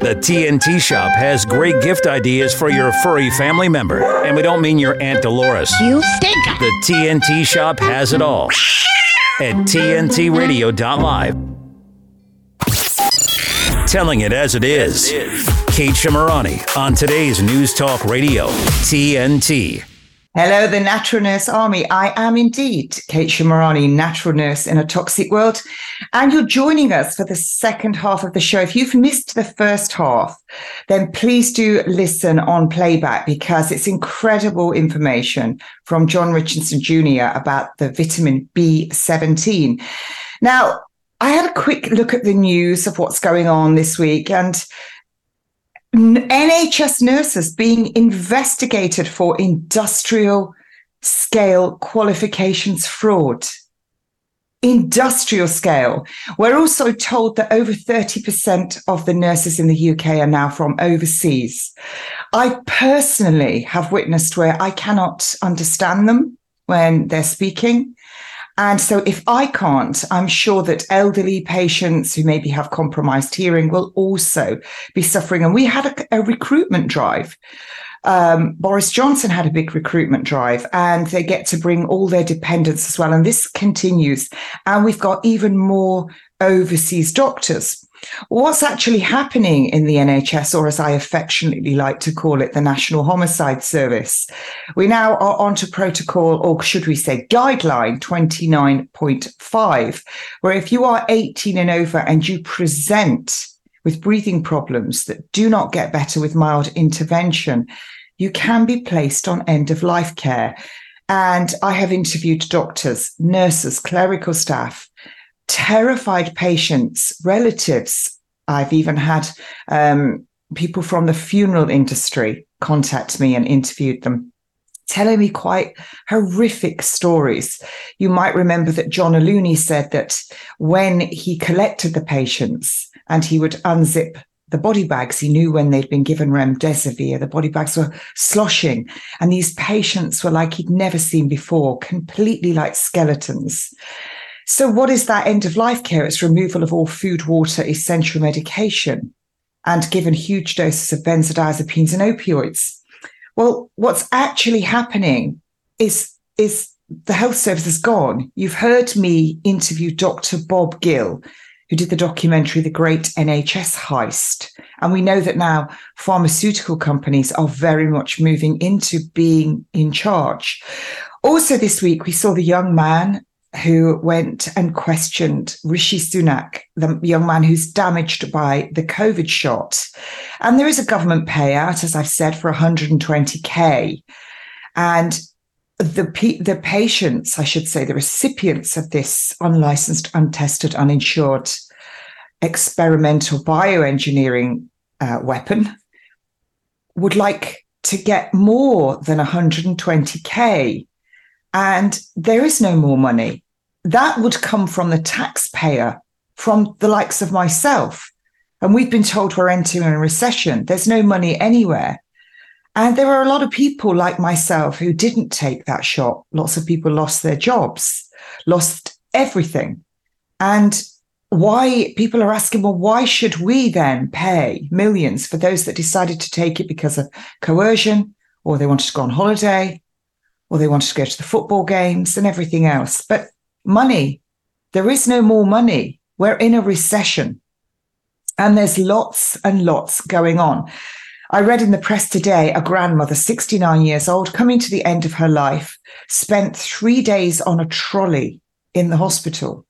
The TNT Shop has great gift ideas for your furry family member. And we don't mean your Aunt Dolores. You stink. The TNT Shop has it all at TNTRadio.live. Telling it as it is. Kate Shemirani on today's News Talk Radio, TNT. Hello, the Natural Nurse Army. I am indeed Kate Shemirani, natural nurse in a toxic world. And you're joining us for the second half of the show. If you've missed the first half, then please do listen on playback because it's incredible information from John Richardson Jr. about the vitamin B17. Now, I had a quick look at the news of what's going on this week and NHS nurses being investigated for industrial scale qualifications fraud. Industrial scale. We're also told that over 30% of the nurses in the UK are now from overseas. I personally have witnessed where I cannot understand them when they're speaking. And so, if I can't, I'm sure that elderly patients who maybe have compromised hearing will also be suffering. And we had a, a recruitment drive. Um, Boris Johnson had a big recruitment drive, and they get to bring all their dependents as well. And this continues. And we've got even more overseas doctors. What's actually happening in the NHS, or as I affectionately like to call it, the National Homicide Service? We now are onto protocol, or should we say guideline 29.5, where if you are 18 and over and you present with breathing problems that do not get better with mild intervention, you can be placed on end of life care. And I have interviewed doctors, nurses, clerical staff, terrified patients, relatives. I've even had um, people from the funeral industry contact me and interviewed them, telling me quite horrific stories. You might remember that John O'Looney said that when he collected the patients and he would unzip the body bags, he knew when they'd been given remdesivir, the body bags were sloshing. And these patients were like he'd never seen before, completely like skeletons. So, what is that end of life care? It's removal of all food, water, essential medication, and given huge doses of benzodiazepines and opioids. Well, what's actually happening is, is the health service is gone. You've heard me interview Dr. Bob Gill, who did the documentary The Great NHS Heist. And we know that now pharmaceutical companies are very much moving into being in charge. Also, this week, we saw the young man who went and questioned Rishi Sunak, the young man who's damaged by the COVID shot. And there is a government payout, as I've said, for 120K. And the, the patients, I should say, the recipients of this unlicensed, untested, uninsured experimental bioengineering uh, weapon would like to get more than 120K and there is no more money. That would come from the taxpayer, from the likes of myself. And we've been told we're entering a recession. There's no money anywhere. And there are a lot of people like myself who didn't take that shot. Lots of people lost their jobs, lost everything. And why people are asking, well, why should we then pay millions for those that decided to take it because of coercion or they wanted to go on holiday or they wanted to go to the football games and everything else. But money, there is no more money. We're in a recession and there's lots and lots going on. I read in the press today a grandmother, 69 years old, coming to the end of her life, spent three days on a trolley in the hospital.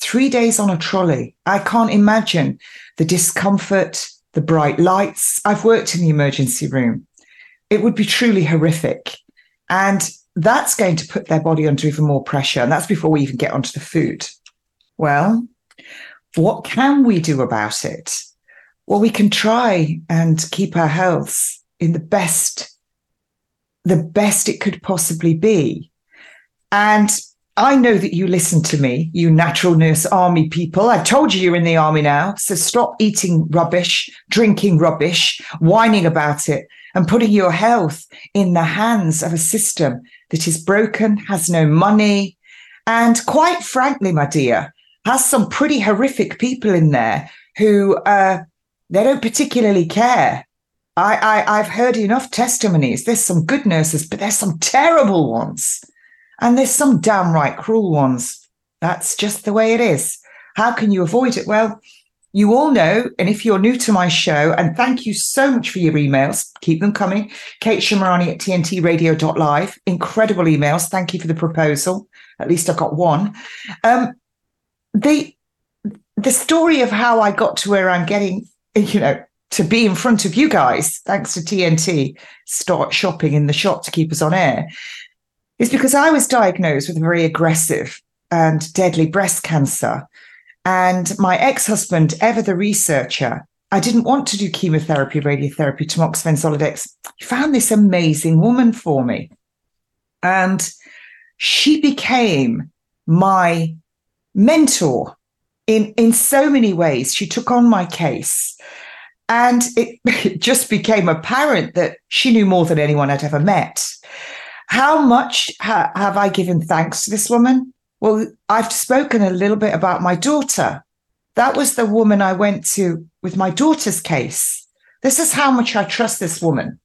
Three days on a trolley. I can't imagine the discomfort, the bright lights. I've worked in the emergency room. It would be truly horrific. And that's going to put their body under even more pressure. And that's before we even get onto the food. Well, what can we do about it? Well, we can try and keep our health in the best, the best it could possibly be. And I know that you listen to me, you natural nurse army people. I've told you you're in the army now. So stop eating rubbish, drinking rubbish, whining about it, and putting your health in the hands of a system that is broken, has no money, and quite frankly, my dear, has some pretty horrific people in there who uh, they don't particularly care. I, I I've heard enough testimonies. There's some good nurses, but there's some terrible ones, and there's some downright cruel ones. That's just the way it is. How can you avoid it? Well, you all know, and if you're new to my show, and thank you so much for your emails, keep them coming. Kate Shemirani at tntradio.live. Incredible emails. Thank you for the proposal. At least I got one. Um, the the story of how I got to where I'm getting, you know, to be in front of you guys, thanks to TNT, start shopping in the shop to keep us on air, is because I was diagnosed with a very aggressive and deadly breast cancer and my ex husband, ever the researcher, I didn't want to do chemotherapy, radiotherapy, tamoxifen, Zoladex. He found this amazing woman for me. And she became my mentor in, in so many ways. She took on my case. And it, it just became apparent that she knew more than anyone I'd ever met. How much ha- have I given thanks to this woman? Well, I've spoken a little bit about my daughter. That was the woman I went to with my daughter's case. This is how much I trust this woman.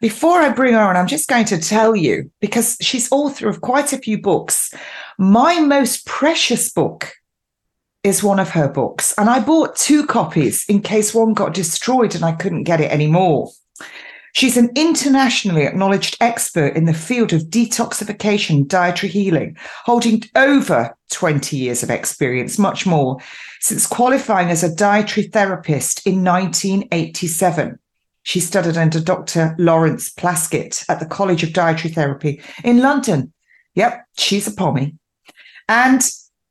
Before I bring her on, I'm just going to tell you because she's author of quite a few books. My most precious book is one of her books, and I bought two copies in case one got destroyed and I couldn't get it anymore. She's an internationally acknowledged expert in the field of detoxification, dietary healing, holding over 20 years of experience, much more, since qualifying as a dietary therapist in 1987. She studied under Dr. Lawrence Plaskett at the College of Dietary Therapy in London. Yep, she's a pommy. And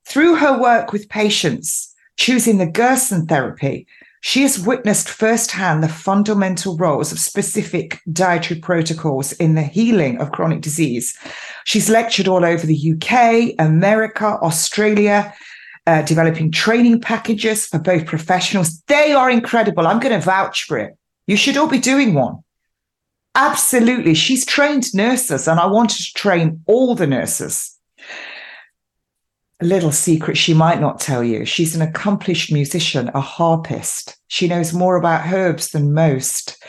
through her work with patients, choosing the Gerson therapy, she has witnessed firsthand the fundamental roles of specific dietary protocols in the healing of chronic disease. She's lectured all over the UK, America, Australia, uh, developing training packages for both professionals. They are incredible. I'm going to vouch for it. You should all be doing one. Absolutely. She's trained nurses, and I wanted to train all the nurses a little secret she might not tell you. She's an accomplished musician, a harpist. She knows more about herbs than most.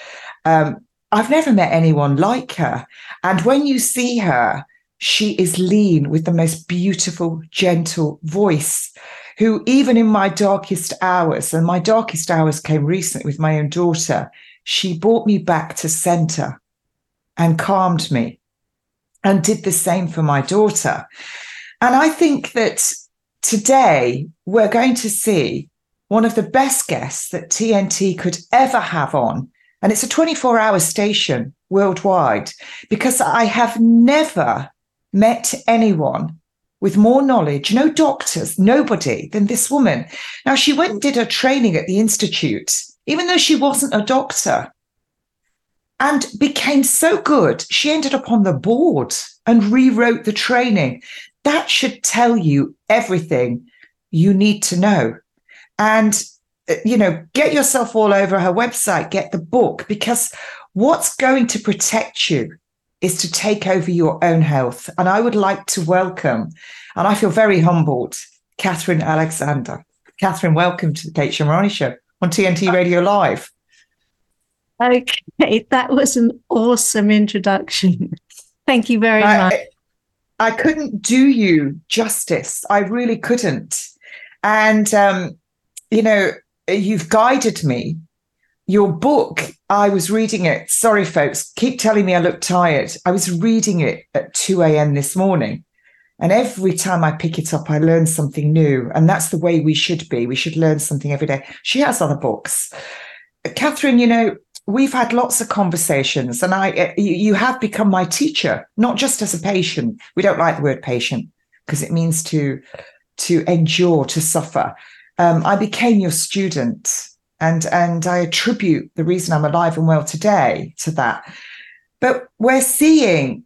Um, I've never met anyone like her. And when you see her, she is lean with the most beautiful, gentle voice, who, even in my darkest hours, and my darkest hours came recently with my own daughter, she brought me back to center and calmed me and did the same for my daughter. And I think that today we're going to see one of the best guests that TNT could ever have on. And it's a 24 hour station worldwide because I have never met anyone with more knowledge, no doctors, nobody than this woman. Now, she went and did her training at the Institute, even though she wasn't a doctor, and became so good. She ended up on the board and rewrote the training that should tell you everything you need to know. And, uh, you know, get yourself all over her website, get the book, because what's going to protect you is to take over your own health. And I would like to welcome, and I feel very humbled, Kathryn Alexander. Kathryn, welcome to the Kate Shemirani Show on TNT Radio Live. Okay, that was an awesome introduction. Thank you very much. I couldn't do you justice. I really couldn't. And, um, you know, you've guided me. Your book, I was reading it. Sorry, folks, keep telling me I look tired. I was reading it at 2 a.m. this morning. And every time I pick it up, I learn something new. And that's the way we should be. We should learn something every day. She has other books. Kathryn, you know, we've had lots of conversations and i uh, you have become my teacher not just as a patient. We don't like the word patient because it means to to endure to suffer. Um, i became your student and and i attribute the reason i'm alive and well today to that. But we're seeing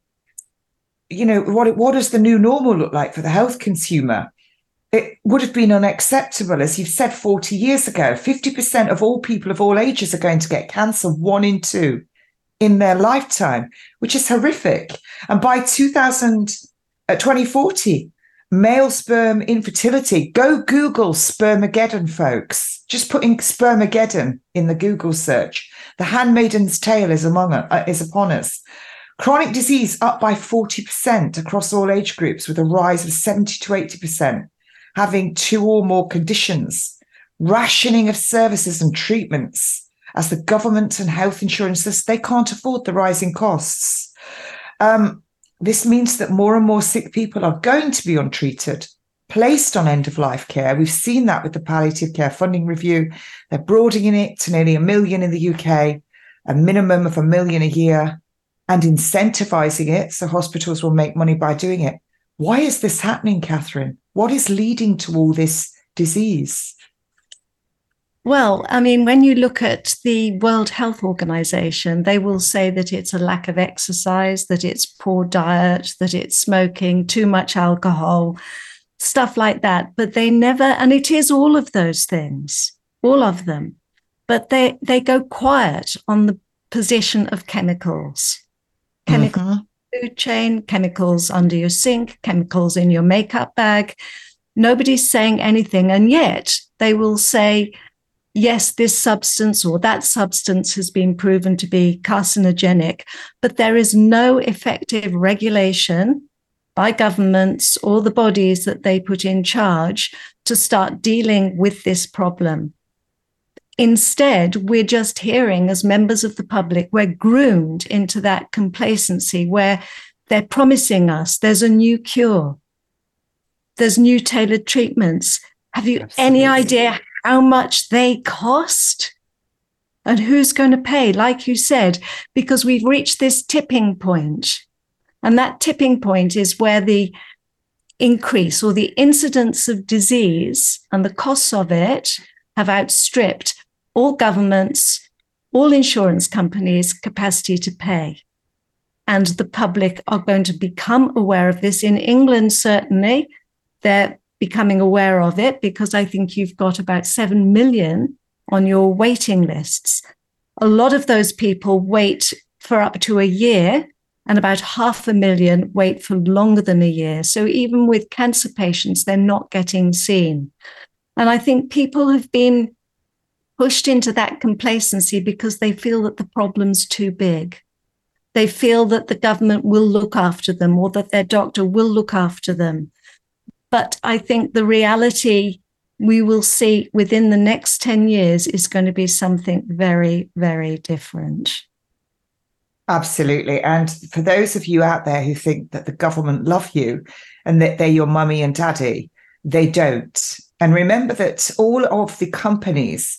you know what what does the new normal look like for the health consumer it would have been unacceptable, as you've said 40 years ago. 50% of all people of all ages are going to get cancer, one in two in their lifetime, which is horrific. And by 2000, uh, 2040, male sperm infertility. Go Google spermageddon, folks. Just putting spermageddon in the Google search. The handmaiden's tale is among us, uh, is upon us. Chronic disease up by 40% across all age groups with a rise of 70 to 80%, having two or more conditions, rationing of services and treatments as the government and health insurances, they can't afford the rising costs. Um, this means that more and more sick people are going to be untreated, placed on end of life care. We've seen that with the palliative care funding review. They're broadening it to nearly a million in the UK, a minimum of a million a year, and incentivizing it so hospitals will make money by doing it. Why is this happening, Kathryn? What is leading to all this disease? Well, I mean, when you look at the World Health Organization, they will say that it's a lack of exercise, that it's poor diet, that it's smoking, too much alcohol, stuff like that. But they never, and it is all of those things, all of them. But they, they go quiet on the position of chemicals, chemical mm-hmm. Food chain, chemicals under your sink, chemicals in your makeup bag. Nobody's saying anything. And yet they will say, yes, this substance or that substance has been proven to be carcinogenic, but there is no effective regulation by governments or the bodies that they put in charge to start dealing with this problem. Instead, we're just hearing as members of the public, we're groomed into that complacency where they're promising us there's a new cure, there's new tailored treatments. Have you Absolutely. any idea how much they cost and who's going to pay, like you said, because we've reached this tipping point. And that tipping point is where the increase or the incidence of disease and the costs of it have outstripped all governments, all insurance companies' capacity to pay. And the public are going to become aware of this. In England, certainly, they're becoming aware of it because I think you've got about 7 million on your waiting lists. A lot of those people wait for up to a year, and about half a million wait for longer than a year. So even with cancer patients, they're not getting seen. And I think people have been pushed into that complacency because they feel that the problem's too big. They feel that the government will look after them or that their doctor will look after them. But I think the reality we will see within the next 10 years is going to be something very, very different. Absolutely. And for those of you out there who think that the government love you and that they're your mummy and daddy, they don't. And remember that all of the companies,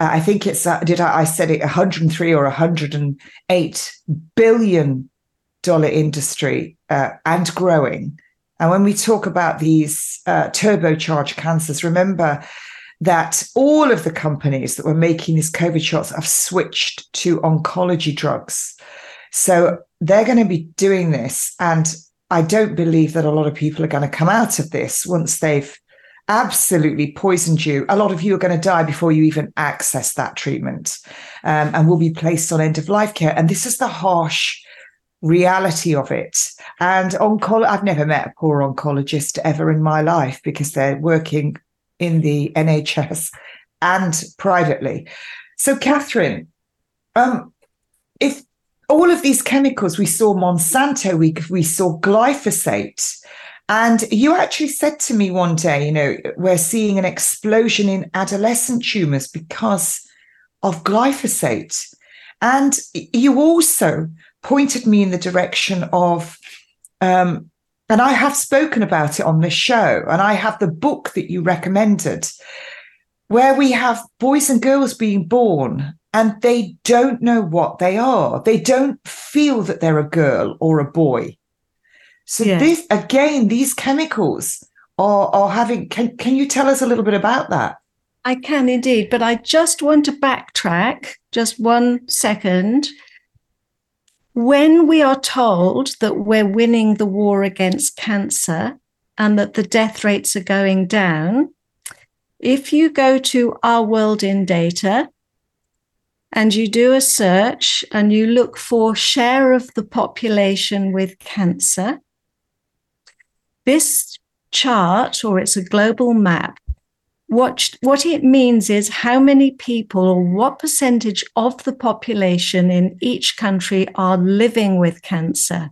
uh, I think it's, uh, did I, I said it, 103 or 108 billion dollar industry uh, and growing and when we talk about these uh, turbocharged cancers, remember that all of the companies that were making these COVID shots have switched to oncology drugs. So they're going to be doing this. And I don't believe that a lot of people are going to come out of this once they've absolutely poisoned you. A lot of you are going to die before you even access that treatment um, and will be placed on end of life care. And this is the harsh reality of it. And onco- I've never met a poor oncologist ever in my life because they're working in the NHS and privately. So, Kathryn, um, if all of these chemicals, we saw Monsanto, we, we saw glyphosate, and you actually said to me one day, you know, we're seeing an explosion in adolescent tumors because of glyphosate. And you also pointed me in the direction of, um, and I have spoken about it on this show, and I have the book that you recommended, where we have boys and girls being born and they don't know what they are. They don't feel that they're a girl or a boy. So yes. this again, these chemicals are are having. Can can you tell us a little bit about that? I can indeed, but I just want to backtrack just one second when we are told that we're winning the war against cancer and that the death rates are going down, if you go to our world in data and you do a search and you look for share of the population with cancer, this chart, or it's a global map, what, what it means is how many people or what percentage of the population in each country are living with cancer.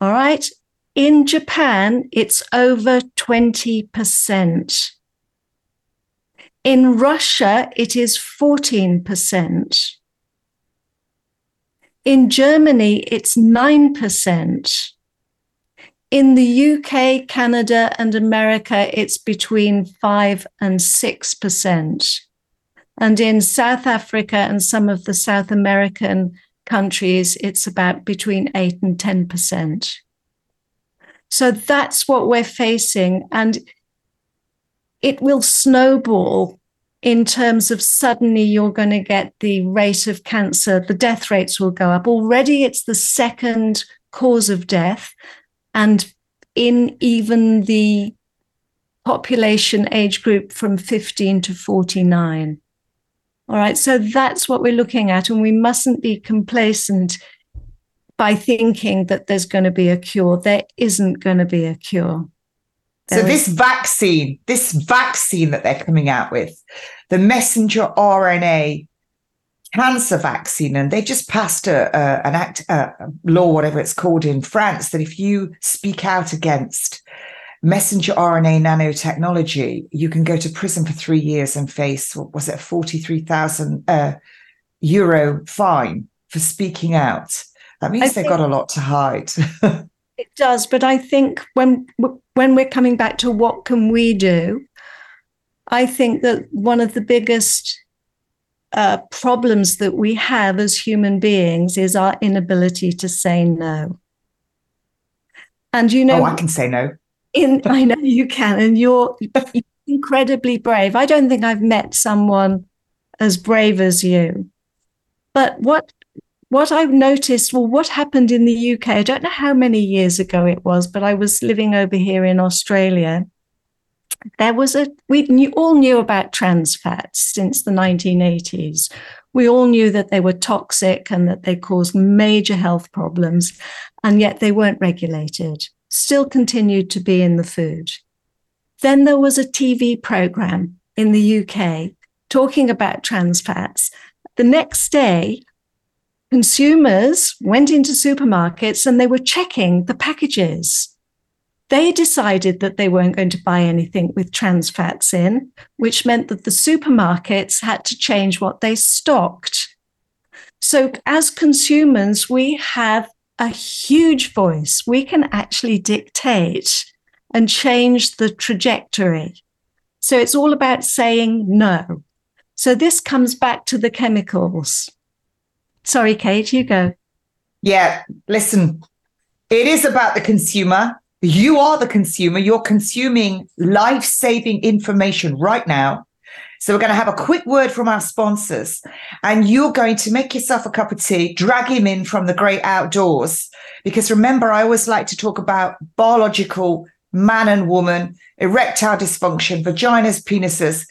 All right. In Japan, it's over 20%. In Russia, it is 14%. In Germany, it's 9%. In the UK, Canada, and America, it's between 5 and 6%. And in South Africa and some of the South American countries, it's about between 8 and 10%. So that's what we're facing. And it will snowball in terms of suddenly you're going to get the rate of cancer, the death rates will go up. Already it's the second cause of death. And in even the population age group from 15 to 49. All right. So that's what we're looking at. And we mustn't be complacent by thinking that there's going to be a cure. There isn't going to be a cure. There so, is- this vaccine, this vaccine that they're coming out with, the messenger RNA cancer vaccine, and they just passed a, a an act, a law, whatever it's called in France, that if you speak out against messenger RNA nanotechnology, you can go to prison for three years and face what was it, forty three thousand uh, euro fine for speaking out. That means they've got a lot to hide. it does, but I think when when we're coming back to what can we do, I think that one of the biggest uh, problems that we have as human beings is our inability to say no. And you know, oh, I can say no. In I know you can, and you're incredibly brave. I don't think I've met someone as brave as you. But what what I've noticed, well, what happened in the UK, I don't know how many years ago it was, but I was living over here in Australia there was a we knew, all knew about trans fats since the 1980s we all knew that they were toxic and that they caused major health problems and yet they weren't regulated still continued to be in the food. Then there was a tv program in the uk talking about trans fats. The next day consumers went into supermarkets and they were checking the packages they decided that they weren't going to buy anything with trans fats in, which meant that the supermarkets had to change what they stocked. So, as consumers, we have a huge voice. We can actually dictate and change the trajectory. So, it's all about saying no. So, this comes back to the chemicals. Sorry, Kate, you go. Yeah, listen, it is about the consumer you are the consumer. You're consuming life saving information right now. So we're going to have a quick word from our sponsors and you're going to make yourself a cup of tea, drag him in from the great outdoors. Because remember, I always like to talk about biological man and woman, erectile dysfunction, vaginas, penises,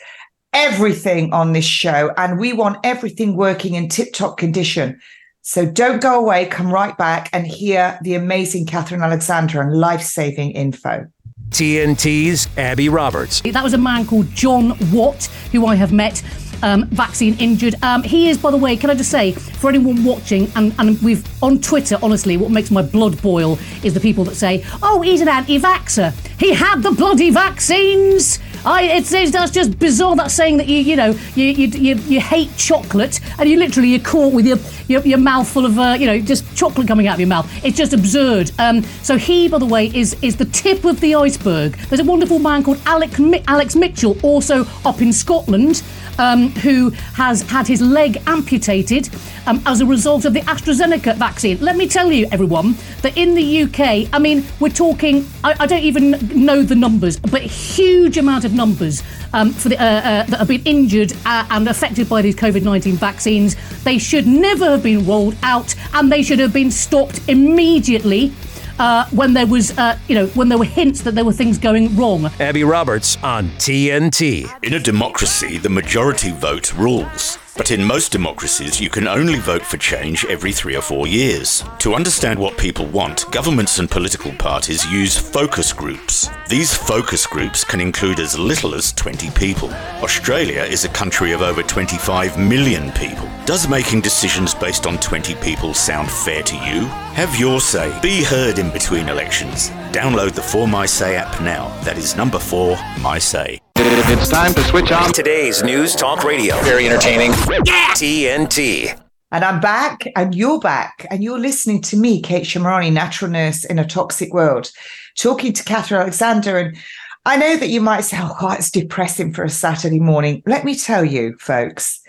everything on this show. And we want everything working in tip top condition. So don't go away, come right back and hear the amazing Kathryn Alexander and life saving info. TNT's Abby Roberts. That was a man called John Watt, who I have met. Um, vaccine injured. Um, he is, by the way, can I just say, for anyone watching, and, and we've on Twitter, honestly, what makes my blood boil is the people that say, oh, he's an anti vaxxer. He had the bloody vaccines. I, it's, it's, that's just bizarre. That saying that you you know you, you you, you hate chocolate and you literally you're caught with your your, your mouth full of uh, you know just chocolate coming out of your mouth. It's just absurd. Um, so he, by the way, is is the tip of the iceberg. There's a wonderful man called Alex Alex Mitchell, also up in Scotland um, who has had his leg amputated um, as a result of the AstraZeneca vaccine. Let me tell you, everyone, that in the UK, I mean, we're talking, I, I don't even know the numbers, but huge amount of numbers um, for the, uh, uh, that have been injured uh, and affected by these COVID 19 vaccines. They should never have been rolled out and they should have been stopped immediately uh, when there was, uh, you know, when there were hints that there were things going wrong. Abby Roberts on TNT. In a democracy, the majority vote rules. But in most democracies, you can only vote for change every three or four years. To understand what people want, governments and political parties use focus groups. These focus groups can include as little as 20 people. Australia is a country of over 25 million people. Does making decisions based on 20 people sound fair to you? Have your say. Be heard in between elections. Download the For My Say app now. That is number four, My Say. It's time to switch on. Today's News Talk Radio. Very entertaining. TNT. And I'm back, and you're back, and you're listening to me, Kate Shemirani, natural nurse in a toxic world, talking to Kathryn Alexander. And I know that you might say, oh, it's depressing for a Saturday morning. Let me tell you, folks,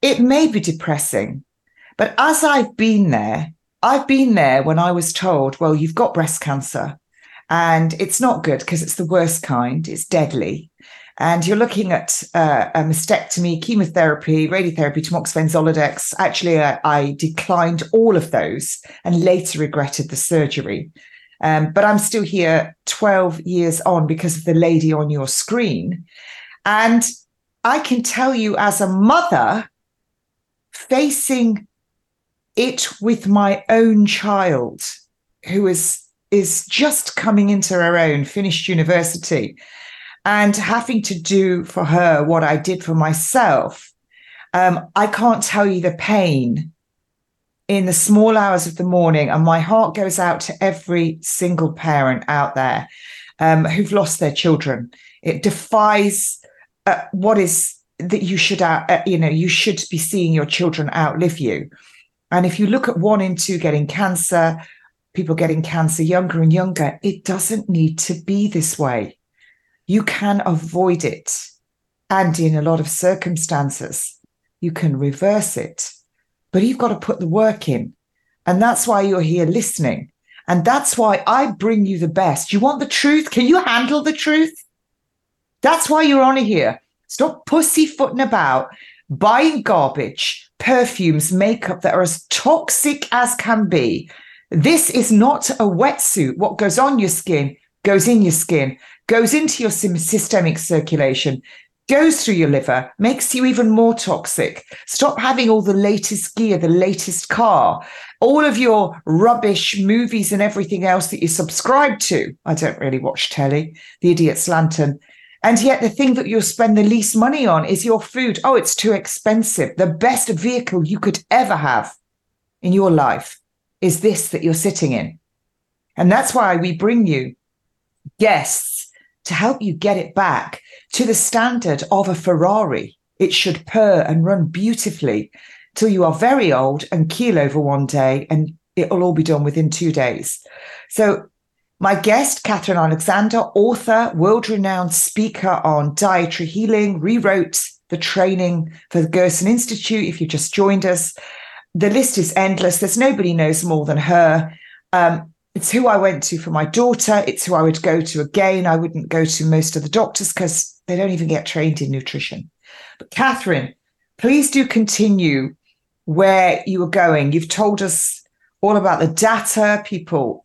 it may be depressing, but as I've been there, I've been there when I was told, well, you've got breast cancer and it's not good because it's the worst kind, it's deadly and you're looking at uh, a mastectomy, chemotherapy, radiotherapy, tamoxifen, Zoladex. Actually, I, I, declined all of those and later regretted the surgery. Um, but I'm still here 12 years on because of the lady on your screen. And I can tell you, as a mother, facing it with my own child, who is is just coming into her own, finished university, and having to do for her what I did for myself, um, I can't tell you the pain in the small hours of the morning. And my heart goes out to every single parent out there um, who've lost their children. It defies uh, what is that you should out, uh, you know, you should be seeing your children outlive you. And if you look at one in two getting cancer, people getting cancer younger and younger, it doesn't need to be this way you can avoid it. And in a lot of circumstances, you can reverse it. But you've got to put the work in. And that's why you're here listening. And that's why I bring you the best. You want the truth? Can you handle the truth? That's why you're on here. Stop pussyfooting about buying garbage, perfumes, makeup that are as toxic as can be. This is not a wetsuit. What goes on your skin goes in your skin goes into your systemic circulation, goes through your liver, makes you even more toxic. Stop having all the latest gear, the latest car, all of your rubbish movies and everything else that you subscribe to. I don't really watch telly, The Idiot's Lantern. And yet, the thing that you'll spend the least money on is your food. Oh, it's too expensive. The best vehicle you could ever have in your life is this that you're sitting in. And that's why we bring you guests to help you get it back to the standard of a Ferrari. It should purr and run beautifully till you are very old and keel over one day, and it'll all be done within two days. So, my guest, Kathryn Alexander, author, world renowned speaker on dietary healing, rewrote the training for the Gerson Institute. If you just joined us, the list is endless. There's nobody knows more than her. Um, it's who I went to for my daughter. It's who I would go to again. I wouldn't go to most of the doctors because they don't even get trained in nutrition. But Kathryn, please do continue where you were going. You've told us all about the data, people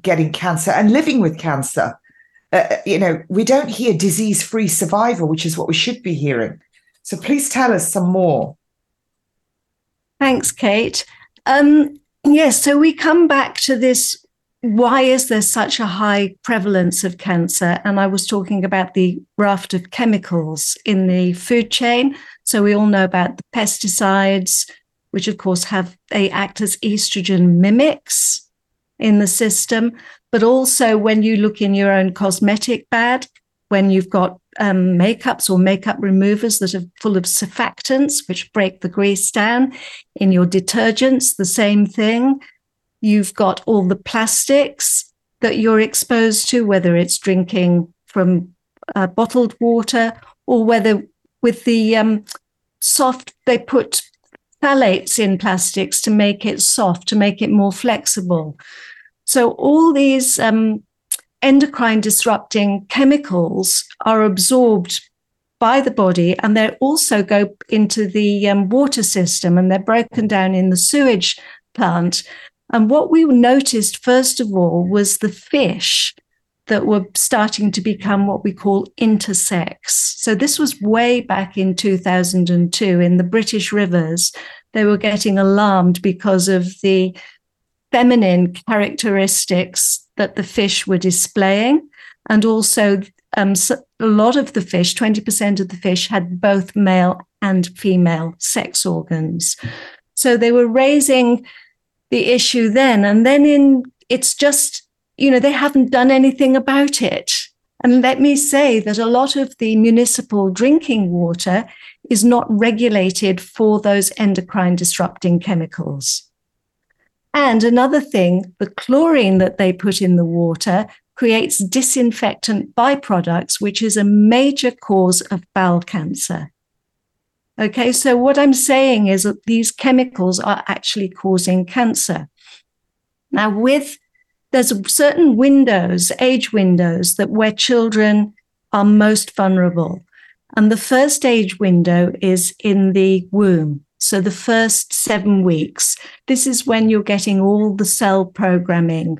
getting cancer and living with cancer. Uh, you know, we don't hear disease free survival, which is what we should be hearing. So please tell us some more. Thanks, Kate. Um, yes, so we come back to this why is there such a high prevalence of cancer? And I was talking about the raft of chemicals in the food chain. So we all know about the pesticides, which of course have they act as estrogen mimics in the system. But also when you look in your own cosmetic bag, when you've got um, makeups or makeup removers that are full of surfactants, which break the grease down, in your detergents, the same thing You've got all the plastics that you're exposed to, whether it's drinking from uh, bottled water or whether with the um, soft, they put phthalates in plastics to make it soft, to make it more flexible. So all these um, endocrine disrupting chemicals are absorbed by the body and they also go into the um, water system and they're broken down in the sewage plant and what we noticed, first of all, was the fish that were starting to become what we call intersex. So this was way back in 2002 in the British rivers. They were getting alarmed because of the feminine characteristics that the fish were displaying. And also, um, a lot of the fish, 20% of the fish, had both male and female sex organs. So they were raising the issue then. And then in it's just you know, they haven't done anything about it. And let me say that a lot of the municipal drinking water is not regulated for those endocrine disrupting chemicals. And another thing, the chlorine that they put in the water creates disinfectant byproducts, which is a major cause of bowel cancer. Okay, so what I'm saying is that these chemicals are actually causing cancer. Now, with there's certain windows, age windows, that where children are most vulnerable. And the first age window is in the womb. So the first seven weeks. This is when you're getting all the cell programming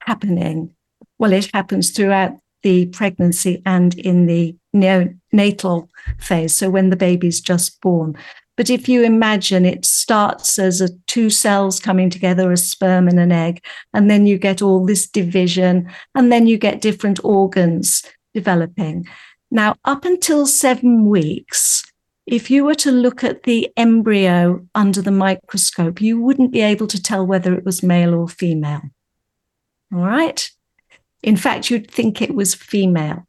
happening. Well, it happens throughout the pregnancy and in the neonatal phase. So when the baby's just born. But if you imagine it starts as a two cells coming together, a sperm and an egg, and then you get all this division, and then you get different organs developing. Now, up until seven weeks, if you were to look at the embryo under the microscope, you wouldn't be able to tell whether it was male or female. All right. In fact, you'd think it was female.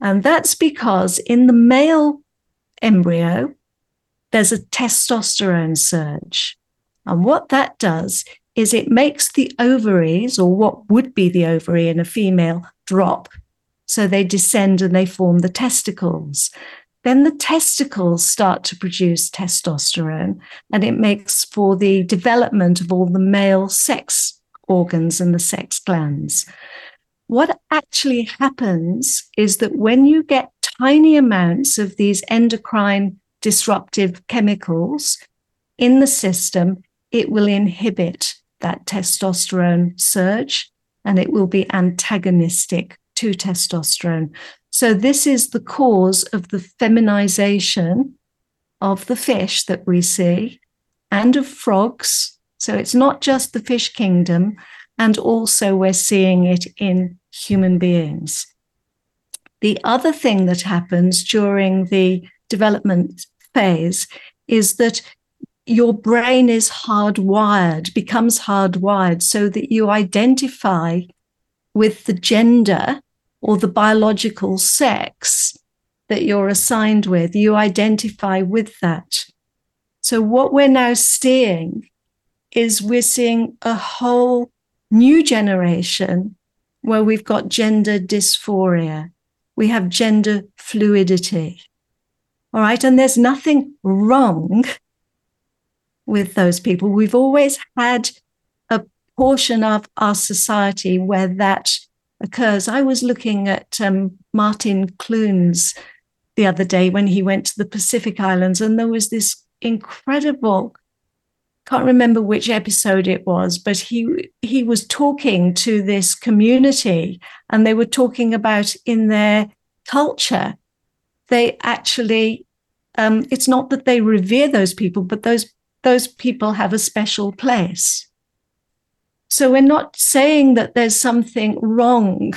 And that's because in the male embryo, there's a testosterone surge. And what that does is it makes the ovaries, or what would be the ovary in a female, drop. So they descend and they form the testicles. Then the testicles start to produce testosterone, and it makes for the development of all the male sex organs and the sex glands. What actually happens is that when you get tiny amounts of these endocrine disruptive chemicals in the system, it will inhibit that testosterone surge and it will be antagonistic to testosterone. So, this is the cause of the feminization of the fish that we see and of frogs. So, it's not just the fish kingdom, and also we're seeing it in human beings. The other thing that happens during the development phase is that your brain is hardwired, becomes hardwired, so that you identify with the gender or the biological sex that you're assigned with. You identify with that. So, what we're now seeing is we're seeing a whole new generation where we've got gender dysphoria, we have gender fluidity. All right. And there's nothing wrong with those people. We've always had a portion of our society where that occurs. I was looking at um, Martin Clunes the other day when he went to the Pacific Islands, and there was this incredible can't remember which episode it was, but he he was talking to this community, and they were talking about in their culture they actually um, it's not that they revere those people, but those those people have a special place. So we're not saying that there's something wrong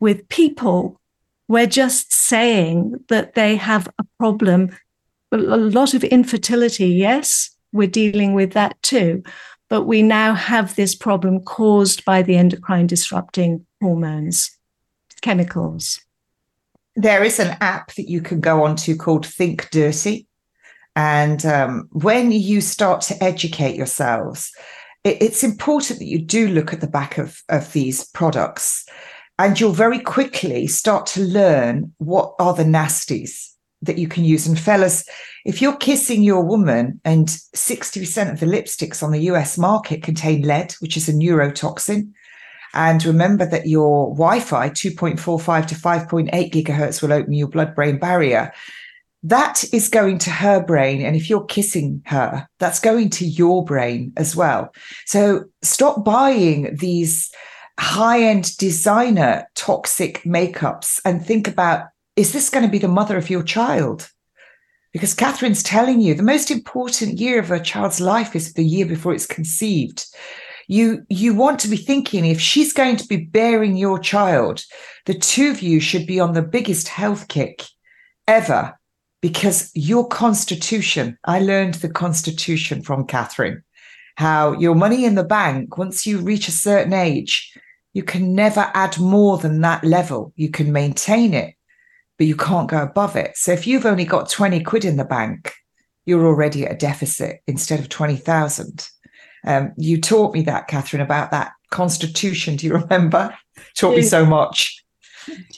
with people. We're just saying that they have a problem. A lot of infertility, yes, we're dealing with that too. But we now have this problem caused by the endocrine disrupting hormones, chemicals there is an app that you can go onto called Think Dirty. And um, when you start to educate yourselves, it, it's important that you do look at the back of, of these products and you'll very quickly start to learn what are the nasties that you can use. And fellas, if you're kissing your woman and 60% of the lipsticks on the US market contain lead, which is a neurotoxin, and remember that your Wi Fi 2.45 to 5.8 gigahertz will open your blood brain barrier. That is going to her brain. And if you're kissing her, that's going to your brain as well. So stop buying these high end designer toxic makeups and think about is this going to be the mother of your child? Because Kathryn's telling you the most important year of a child's life is the year before it's conceived. You, you want to be thinking if she's going to be bearing your child, the two of you should be on the biggest health kick ever because your constitution, I learned the constitution from Kathryn, how your money in the bank, once you reach a certain age, you can never add more than that level. You can maintain it, but you can't go above it. So if you've only got 20 quid in the bank, you're already at a deficit instead of 20,000. Um, you taught me that, Kathryn, about that constitution. Do you remember? Taught me so much.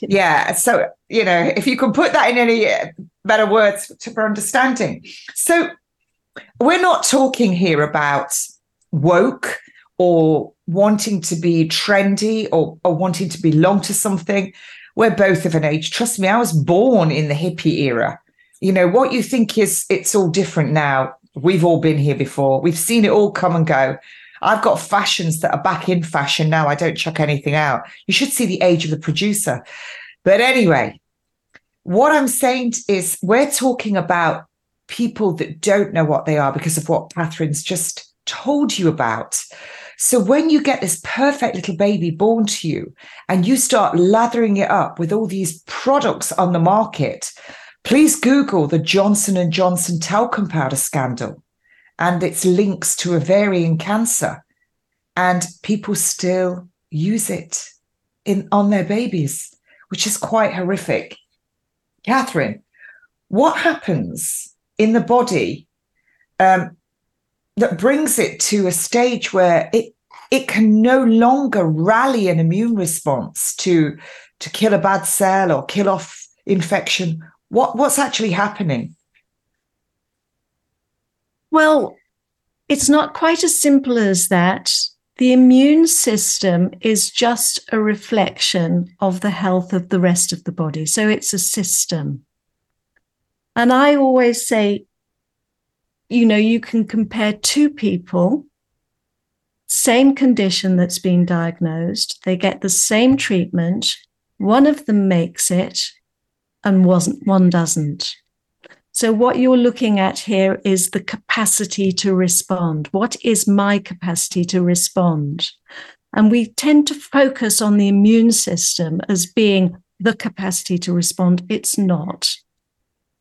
Yeah. So, you know, if you can put that in any better words for understanding. So, we're not talking here about woke or wanting to be trendy or, or wanting to belong to something. We're both of an age. Trust me, I was born in the hippie era. You know, what you think is it's all different now. We've all been here before. We've seen it all come and go. I've got fashions that are back in fashion now. I don't chuck anything out. You should see the age of the producer. But anyway, what I'm saying is we're talking about people that don't know what they are because of what Kathryn's just told you about. So when you get this perfect little baby born to you and you start lathering it up with all these products on the market, please Google the Johnson and Johnson talcum powder scandal and its links to ovarian cancer. And people still use it in on their babies, which is quite horrific. Kathryn, what happens in the body um, that brings it to a stage where it it can no longer rally an immune response to to kill a bad cell or kill off infection. What what's actually happening? Well it's not quite as simple as that. The immune system is just a reflection of the health of the rest of the body. So it's a system. And i always say you know, you can compare two people, same condition that's been diagnosed, they get the same treatment, one of them makes it and wasn't one doesn't. So what you're looking at here is the capacity to respond. What is my capacity to respond? And we tend to focus on the immune system as being the capacity to respond. It's not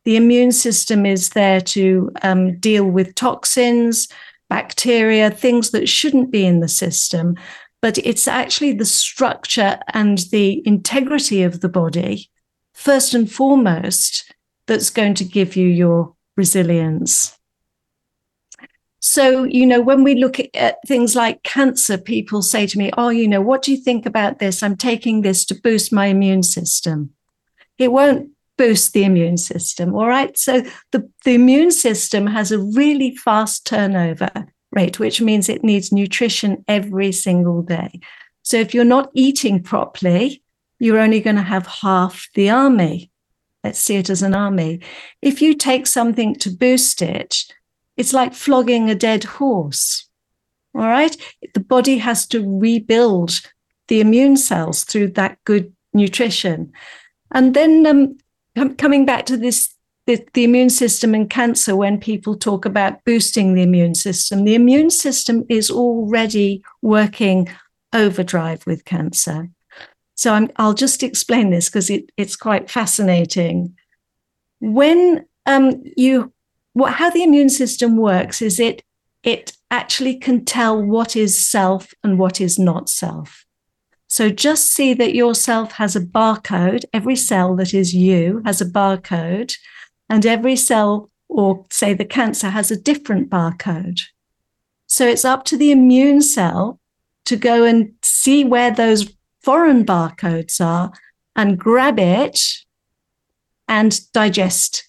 the immune system is there to um, deal with toxins, bacteria, things that shouldn't be in the system. But it's actually the structure and the integrity of the body, first and foremost, that's going to give you your resilience. So, you know, when we look at things like cancer, people say to me, Oh, you know, what do you think about this? I'm taking this to boost my immune system. It won't boost the immune system. All right. So the, the immune system has a really fast turnover rate, which means it needs nutrition every single day. So if you're not eating properly, you're only going to have half the army. Let's see it as an army. If you take something to boost it, it's like flogging a dead horse. All right. The body has to rebuild the immune cells through that good nutrition. And then um, coming back to this the, the, immune system and cancer when people talk about boosting the immune system. The immune system is already working overdrive with cancer. So i will just explain this because it, it's quite fascinating. When um, you what how the immune system works is it it actually can tell what is self and what is not self so just see that yourself has a barcode. Every cell that is you has a barcode, and every cell, or say the cancer, has a different barcode. So it's up to the immune cell to go and see where those foreign barcodes are and grab it and digest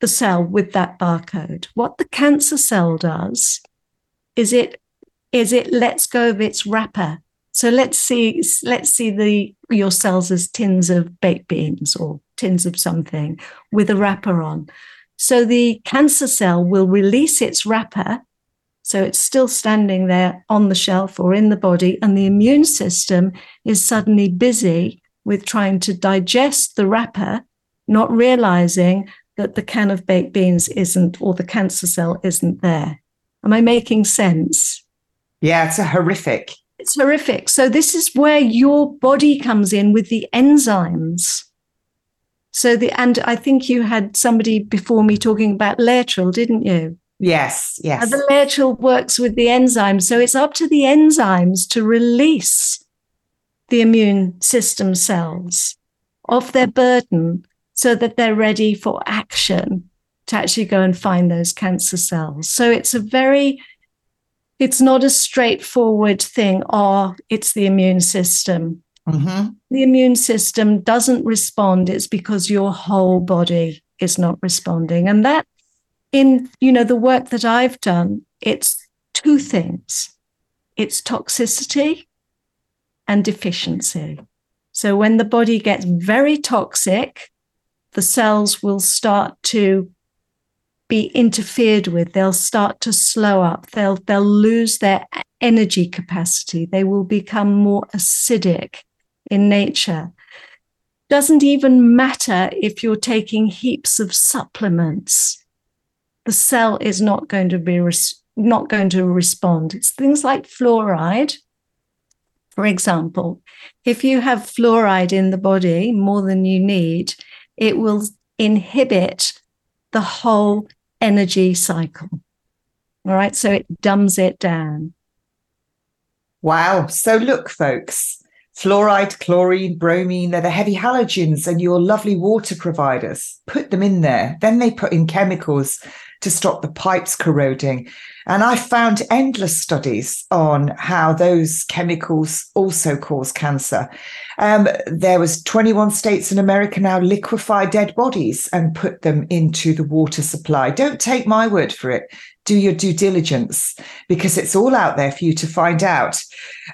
the cell with that barcode. What the cancer cell does is it is it lets go of its wrapper so let's see, let's see the your cells as tins of baked beans or tins of something with a wrapper on. So the cancer cell will release its wrapper. So it's still standing there on the shelf or in the body, and the immune system is suddenly busy with trying to digest the wrapper, not realizing that the can of baked beans isn't or the cancer cell isn't there. Am I making sense? Yeah, it's a horrific. It's horrific. So, this is where your body comes in with the enzymes. So, the, and I think you had somebody before me talking about Laetrile, didn't you? Yes, yes. And the Laetrile works with the enzymes. So, it's up to the enzymes to release the immune system cells of their burden so that they're ready for action to actually go and find those cancer cells. So it's a very, it's not a straightforward thing, oh, it's the immune system. Mm-hmm. The immune system doesn't respond, it's because your whole body is not responding. And that, in you know, the work that I've done, it's two things it's toxicity and deficiency. So when the body gets very toxic, the cells will start to be interfered with they'll start to slow up they'll they'll lose their energy capacity they will become more acidic in nature. Doesn't even matter if you're taking heaps of supplements. The cell is not going to be res- not going to respond. It's things like fluoride. For example if you have fluoride in the body more than you need it will inhibit the whole energy cycle. All right. So it dumbs it down. Wow. So look, folks, fluoride, chlorine, bromine, they're the heavy halogens and your lovely water providers. Put them in there. Then they put in chemicals to stop the pipes corroding. And I found endless studies on how those chemicals also cause cancer. Um, there was 21 states in America now liquefy dead bodies and put them into the water supply. Don't take my word for it. Do your due diligence because it's all out there for you to find out.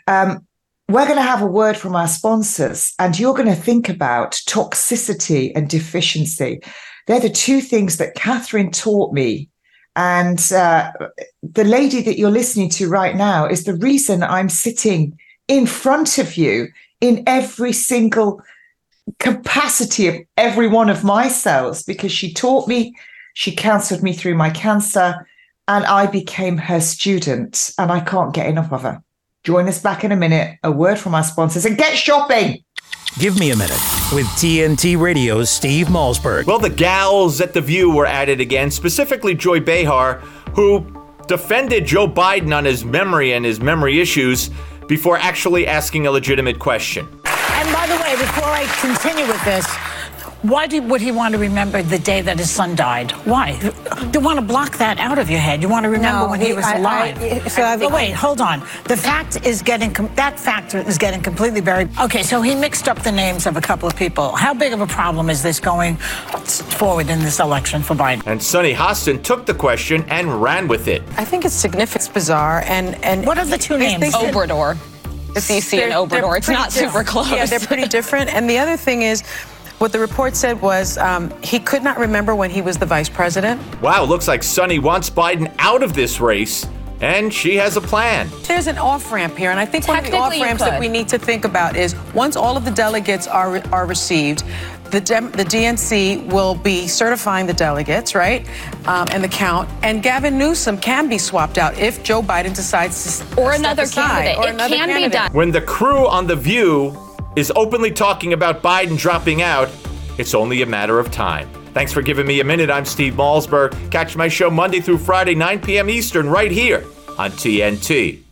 Um, we're going to have a word from our sponsors, and you're going to think about toxicity and deficiency. They're the two things that Kathryn taught me. And uh, the lady that you're listening to right now is the reason I'm sitting in front of you in every single capacity of every one of my cells because she taught me, she counseled me through my cancer, and I became her student. And I can't get enough of her. Join us back in a minute, a word from our sponsors, and get shopping. Give me a minute with TNT Radio's Steve Malzberg. Well, the gals at The View were at it again, specifically Joy Behar, who defended Joe Biden on his memory and his memory issues before actually asking a legitimate question. And by the way, before I continue with this, why did, would he want to remember the day that his son died? Why? You want to block that out of your head. You want to remember no, when he, he was I, alive. I, so I, wait, hold on. The fact is getting that factor is getting completely buried. Okay, so he mixed up the names of a couple of people. How big of a problem is this going forward in this election for Biden? And Sunny Hostin took the question and ran with it. I think it's significant, it's bizarre, and and what are the two names? Obrador. It's Sisi and Obrador. It's not super close. Yeah, they're pretty different. And the other thing is what the report said was um, he could not remember when he was the vice president. Wow, looks like Sunny wants Biden out of this race. And she has a plan. There's an off ramp here, and I think one of the off ramps that we need to think about is once all of the delegates are are received, the, Dem- the DNC will be certifying the delegates, right, um, and the count. And Gavin Newsom can be swapped out if Joe Biden decides to or another candidate. Or it another can candidate. be done. When the crew on the View is openly talking about Biden dropping out, it's only a matter of time. Thanks for giving me a minute. I'm Steve Malzberg. Catch my show Monday through Friday, 9 p.m. Eastern, right here on TNT.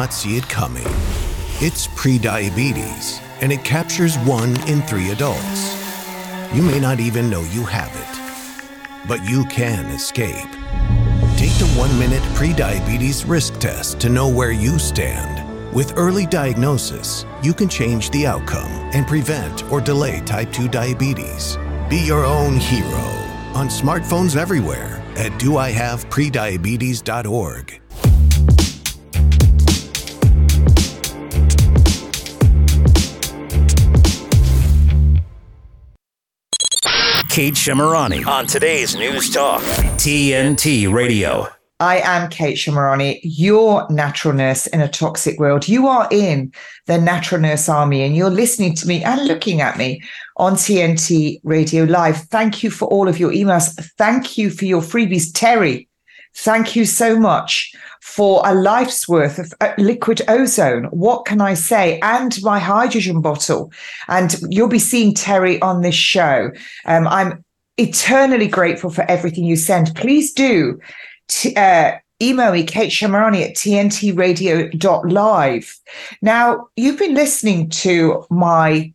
Not see it coming. It's prediabetes, and it captures one in three adults. You may not even know you have it, but you can escape. Take the one minute prediabetes risk test to know where you stand. With early diagnosis, you can change the outcome and prevent or delay type 2 diabetes. Be your own hero on smartphones everywhere at doihaveprediabetes.org. Kate Shemirani on today's News Talk, TNT Radio. I am Kate Shemirani, your natural nurse in a toxic world. You are in the natural nurse army and you're listening to me and looking at me on TNT Radio Live. Thank you for all of your emails. Thank you for your freebies. Terry, thank you so much for a life's worth of uh, liquid ozone. What can I say? And my hydrogen bottle. And you'll be seeing Terry on this show. Um, I'm eternally grateful for everything you send. Please do t- uh, email me, Kate Shemirani at tntradio.live. Now, you've been listening to my,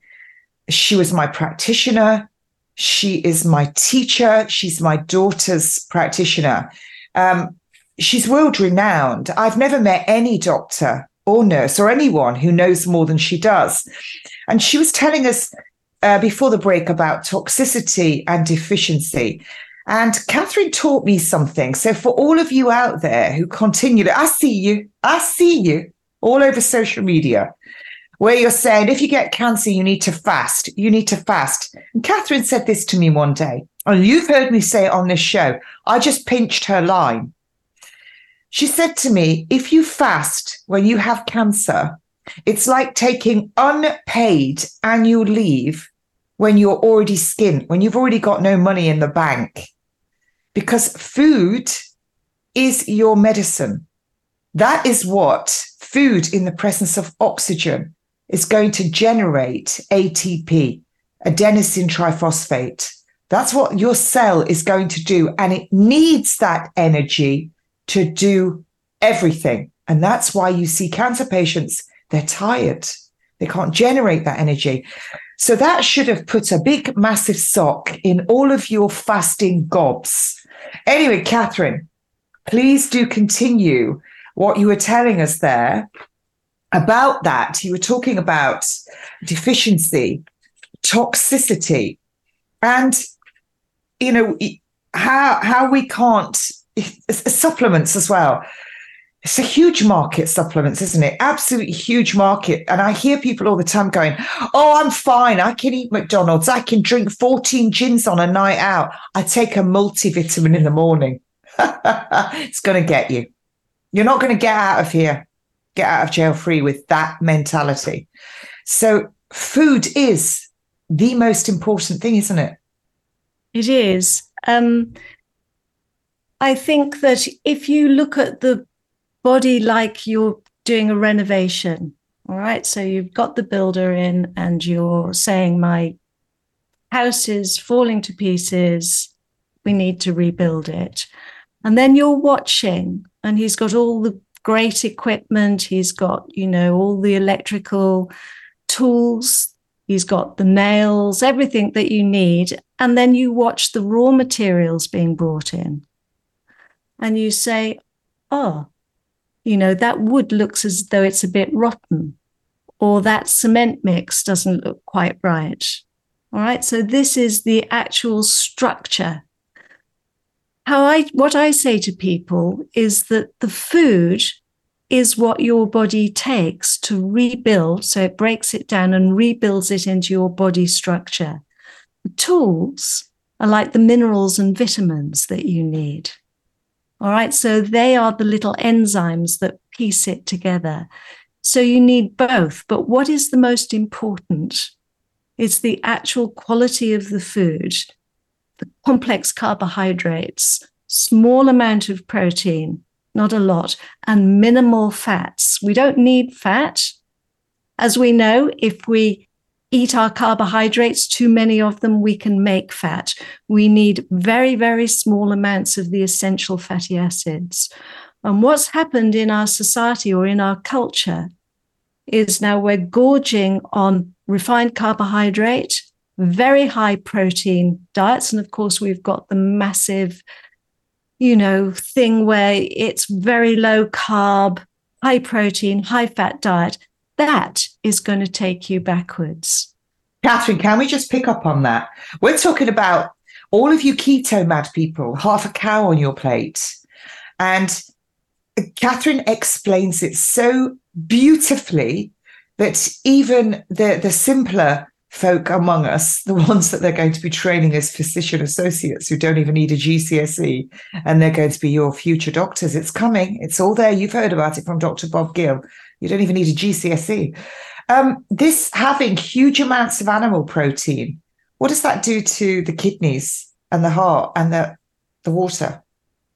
she was my practitioner. She is my teacher. She's my daughter's practitioner. Um, she's world renowned. I've never met any doctor or nurse or anyone who knows more than she does. And she was telling us uh, before the break about toxicity and deficiency. And Kathryn taught me something. So for all of you out there who continue I see you, I see you all over social media where you're saying if you get cancer, you need to fast. You need to fast. And Kathryn said this to me one day, and you've heard me say it on this show. I just pinched her line. She said to me, if you fast when you have cancer, it's like taking unpaid annual leave when you're already skint, when you've already got no money in the bank. Because food is your medicine. That is what food in the presence of oxygen is going to generate ATP, adenosine triphosphate. That's what your cell is going to do. And it needs that energy to do everything. And that's why you see cancer patients, they're tired. They can't generate that energy. So that should have put a big, massive sock in all of your fasting gobs. Anyway, Kathryn, please do continue what you were telling us there about that. You were talking about deficiency, toxicity, and you know how how we can't supplements as well. It's a huge market, supplements, isn't it? Absolutely huge market. And I hear people all the time going, Oh, I'm fine. I can eat McDonald's. I can drink 14 gins on a night out. I take a multivitamin in the morning. it's going to get you. You're not going to get out of here, get out of jail free with that mentality. So, food is the most important thing, isn't it? It is. Um, I think that if you look at the body like you're doing a renovation, all right, so you've got the builder in and you're saying, My house is falling to pieces, we need to rebuild it. And then you're watching, and he's got all the great equipment, he's got, you know, all the electrical tools He's got the nails, everything that you need. And then you watch the raw materials being brought in and you say, oh, you know, that wood looks as though it's a bit rotten, or that cement mix doesn't look quite right. All right. So this is the actual structure. How I what I say to people is that the food is what your body takes to rebuild. So it breaks it down and rebuilds it into your body structure. Tools are like the minerals and vitamins that you need. All right. So they are the little enzymes that piece it together. So you need both. But what is the most important? It's the actual quality of the food, the complex carbohydrates, small amount of protein, not a lot, and minimal fats. We don't need fat. As we know, if we eat our carbohydrates, too many of them, we can make fat. We need very, very small amounts of the essential fatty acids. And what's happened in our society or in our culture is now we're gorging on refined carbohydrate, very high protein diets. And of course, we've got the massive you know, thing where it's very low carb, high protein, high fat diet, that is going to take you backwards. Kathryn, can we just pick up on that? We're talking about all of you keto mad people, half a cow on your plate. And Kathryn explains it so beautifully that even the, the simpler folk among us, the ones that they're going to be training as physician associates who don't even need a GCSE, and they're going to be your future doctors. It's coming. It's all there. You've heard about it from Dr. Bob Gill. You don't even need a GCSE. Um, this having huge amounts of animal protein, what does that do to the kidneys and the heart and the the water?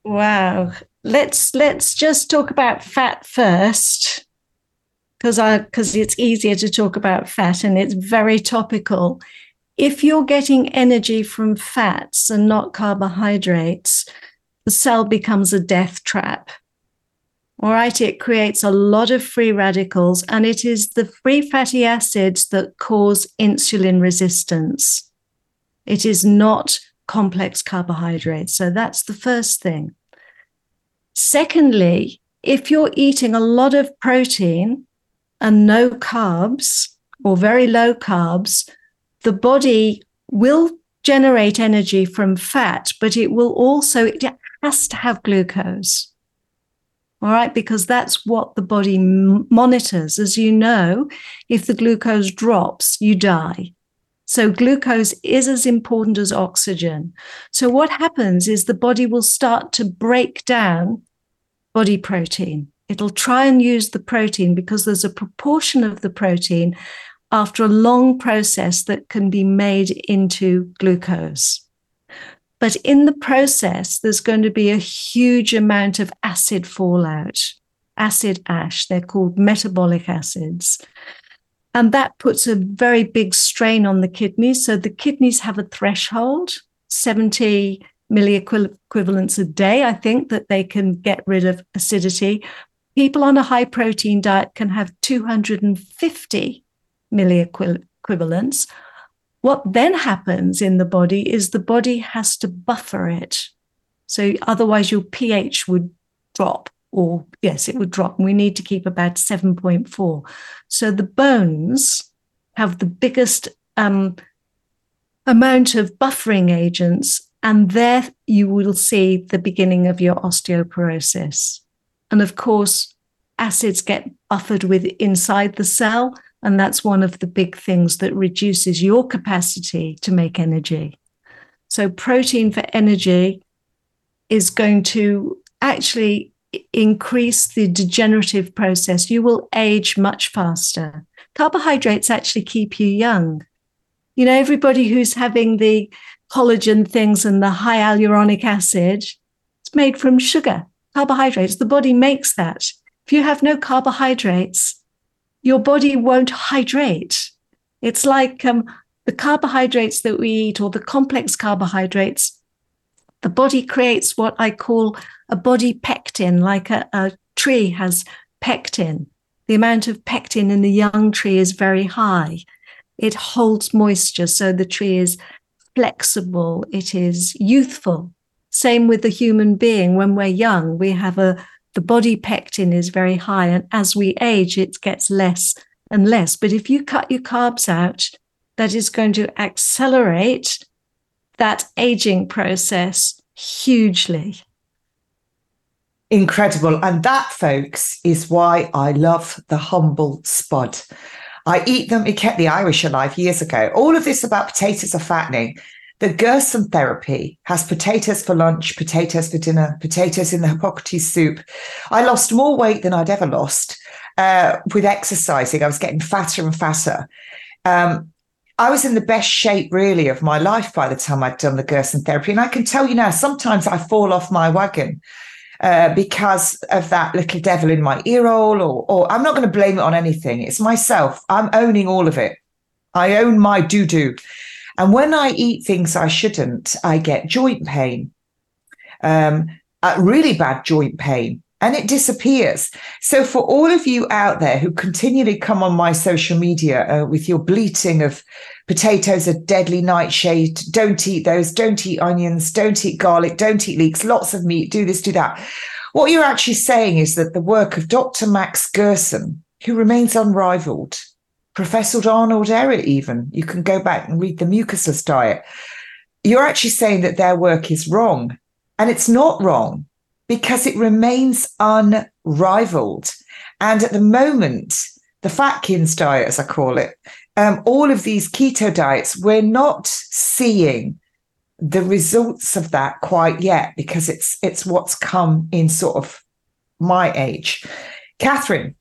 Wow. Let's let's just talk about fat first because I because it's easier to talk about fat and it's very topical. If you're getting energy from fats and not carbohydrates, the cell becomes a death trap. All right, it creates a lot of free radicals, and it is the free fatty acids that cause insulin resistance. It is not complex carbohydrates. So that's the first thing. Secondly, if you're eating a lot of protein, and no carbs or very low carbs, the body will generate energy from fat, but it will also, it has to have glucose. All right, because that's what the body monitors. As you know, if the glucose drops, you die. So, glucose is as important as oxygen. So, what happens is the body will start to break down body protein. It'll try and use the protein because there's a proportion of the protein after a long process that can be made into glucose. But in the process, there's going to be a huge amount of acid fallout, acid ash. They're called metabolic acids. And that puts a very big strain on the kidneys. So the kidneys have a threshold, 70 milliequivalents a day, I think, that they can get rid of acidity people on a high protein diet can have 250 milliequivalents. What then happens in the body is the body has to buffer it. So otherwise, your pH would drop, or yes, it would drop. we need to keep about 7.4. So the bones have the biggest um, amount of buffering agents, and there you will see the beginning of your osteoporosis. And of course, acids get buffered with inside the cell. And that's one of the big things that reduces your capacity to make energy. So, protein for energy is going to actually increase the degenerative process. You will age much faster. Carbohydrates actually keep you young. You know, everybody who's having the collagen things and the hyaluronic acid, it's made from sugar carbohydrates. The body makes that. If you have no carbohydrates, your body won't hydrate. It's like um, the carbohydrates that we eat or the complex carbohydrates. The body creates what I call a body pectin, like a, a tree has pectin. The amount of pectin in the young tree is very high. It holds moisture, so the tree is flexible, it is youthful. Same with the human being. When we're young, we have a, the body pectin is very high. And as we age, it gets less and less. But if you cut your carbs out, that is going to accelerate that aging process hugely. Incredible. And that, folks, is why I love the humble spud. I eat them. It kept the Irish alive years ago. All of this about potatoes are fattening. The Gerson therapy has potatoes for lunch, potatoes for dinner, potatoes in the Hippocrates soup. I lost more weight than I'd ever lost uh, with exercising. I was getting fatter and fatter. Um, I was in the best shape, really, of my life by the time I'd done the Gerson therapy. And I can tell you now, sometimes I fall off my wagon. Uh, because of that little devil in my ear hole, or, or I'm not going to blame it on anything. It's myself. I'm owning all of it. I own my doo doo. And when I eat things I shouldn't, I get joint pain, um, really bad joint pain. and it disappears. So, for all of you out there who continually come on my social media uh, with your bleating of potatoes are deadly nightshade, don't eat those, don't eat onions, don't eat garlic, don't eat leeks, lots of meat, do this, do that. What you're actually saying is that the work of Dr. Max Gerson, who remains unrivaled, Professor Arnold Ehret, even, you can go back and read the mucusless diet. You're actually saying that their work is wrong. And it's not wrong because it remains unrivaled. And at the moment, the Fatkins diet, as I call it, um, all of these keto diets, we're not seeing the results of that quite yet because it's it's what's come in sort of my age. Kathryn,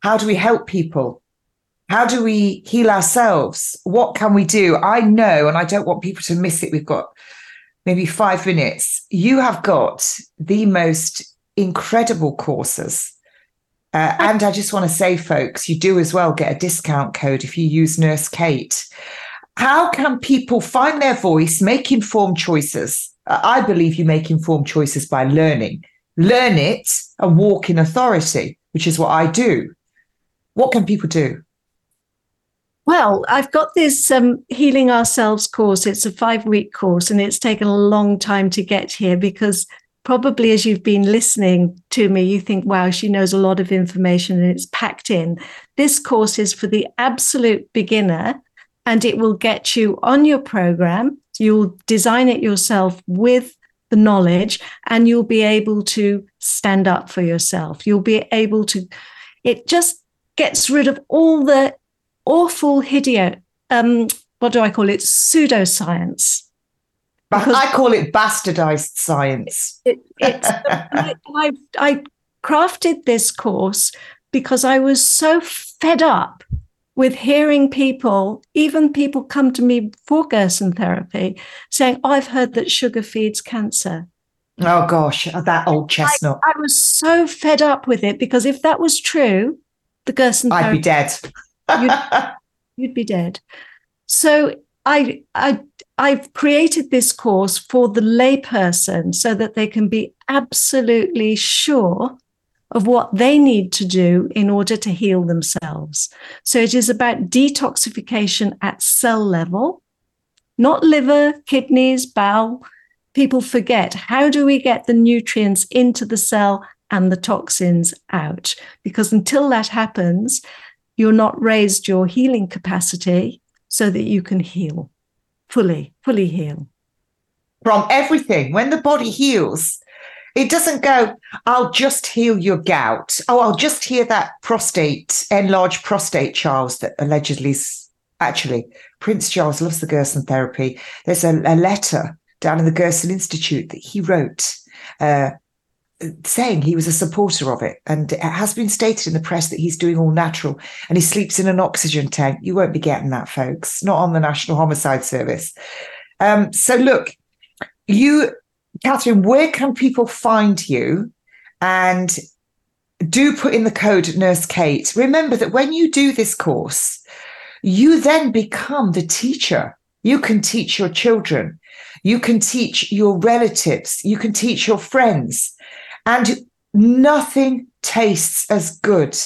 how do we help people? How do we heal ourselves? What can we do? I know, and I don't want people to miss it. We've got maybe five minutes. You have got the most incredible courses. Uh, and I just want to say, folks, you do as well get a discount code if you use Nurse Kate. How can people find their voice, make informed choices? I believe you make informed choices by learning. Learn it and walk in authority, which is what I do. What can people do? Well, I've got this um, Healing Ourselves course. It's a five week course, and it's taken a long time to get here because probably as you've been listening to me, you think, wow, she knows a lot of information and it's packed in. This course is for the absolute beginner and it will get you on your program. You'll design it yourself with the knowledge and you'll be able to stand up for yourself. You'll be able to, it just gets rid of all the awful, hideous, um, what do I call it? Pseudoscience. Because I call it bastardized science. It, it's, I, I, I crafted this course because I was so fed up with hearing people, even people come to me for Gerson therapy, saying, oh, I've heard that sugar feeds cancer. Oh gosh, that old chestnut. I, I, was so fed up with it because if that was true, the Gerson I'd be dead you'd, you'd be dead. So I, I, I've created this course for the layperson so that they can be absolutely sure of what they need to do in order to heal themselves. So it is about detoxification at cell level, not liver, kidneys, bowel. People forget how do we get the nutrients into the cell and the toxins out? Because until that happens, you're not raised your healing capacity so that you can heal fully, fully heal. From everything. When the body heals, it doesn't go, I'll just heal your gout. Oh, I'll just heal that prostate, enlarged prostate, Charles, that allegedly, actually, Prince Charles loves the Gerson therapy. There's a, a letter down in the Gerson Institute that he wrote uh, saying he was a supporter of it. And it has been stated in the press that he's doing all natural and he sleeps in an oxygen tank. You won't be getting that, folks, not on the National Homicide Service. Um, so, look, you, Kathryn, where can people find you? And do put in the code Nurse Kate. Remember that when you do this course, you then become the teacher. You can teach your children. You can teach your relatives. You can teach your friends. And nothing tastes as good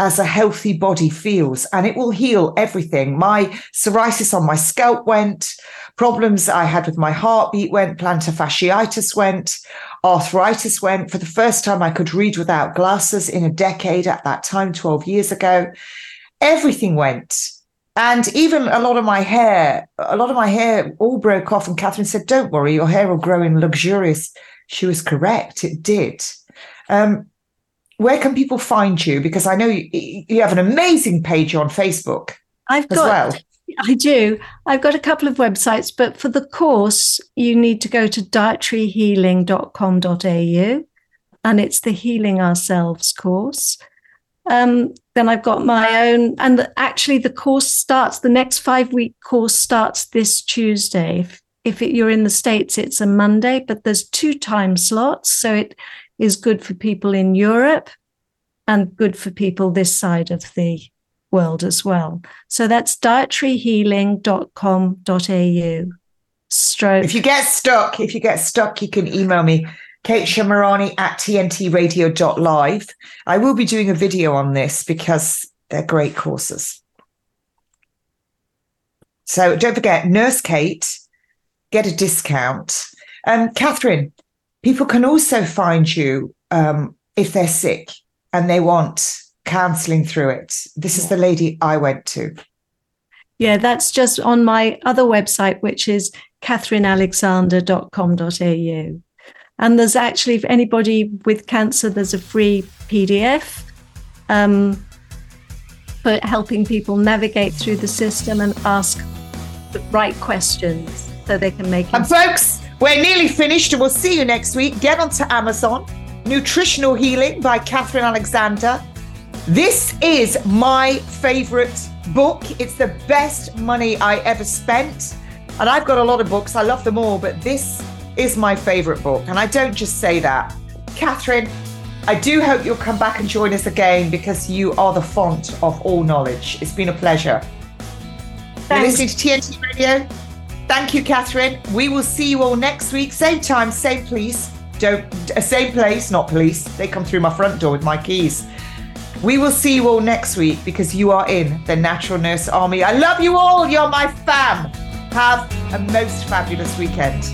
as a healthy body feels, and it will heal everything. My psoriasis on my scalp went, problems I had with my heartbeat went, plantar fasciitis went, arthritis went. For the first time, I could read without glasses in a decade at that time, 12 years ago. Everything went. And even a lot of my hair, a lot of my hair all broke off. And Kathryn said, Don't worry, your hair will grow in luxurious she was correct. It did. Um, where can people find you? Because I know you, you have an amazing page on Facebook. I've got. Well. I do. I've got a couple of websites, but for the course, you need to go to dietaryhealing.com.au and it's the Healing Ourselves course. Um, then I've got my own, and actually, the course starts, the next five week course starts this Tuesday if it, you're in the States, it's a Monday, but there's two time slots. So it is good for people in Europe and good for people this side of the world as well. So that's dietaryhealing.com.au. Stroke. If you get stuck, if you get stuck, you can email me Kate Shemirani at tntradio.live. I will be doing a video on this because they're great courses. So don't forget, Nurse Kate, get a discount. Um, Kathryn, people can also find you um, if they're sick and they want counseling through it. This is the lady I went to. Yeah, that's just on my other website, which is kathrynalexander.com.au. And there's actually, if anybody with cancer, there's a free PDF um, for helping people navigate through the system and ask the right questions so they can make. it. And folks, we're nearly finished, and we'll see you next week. Get onto Amazon. Nutritional Healing by Kathryn Alexander. This is my favorite book. It's the best money I ever spent. And I've got a lot of books, I love them all, but this is my favorite book. And I don't just say that. Kathryn, I do hope you'll come back and join us again because you are the font of all knowledge. It's been a pleasure. Thanks. You're listening to TNT Radio. Thank you, Kathryn. We will see you all next week, same time, same place. Don't uh, same place, not police. They come through my front door with my keys. We will see you all next week because you are in the Natural Nurse Army. I love you all. You're my fam. Have a most fabulous weekend.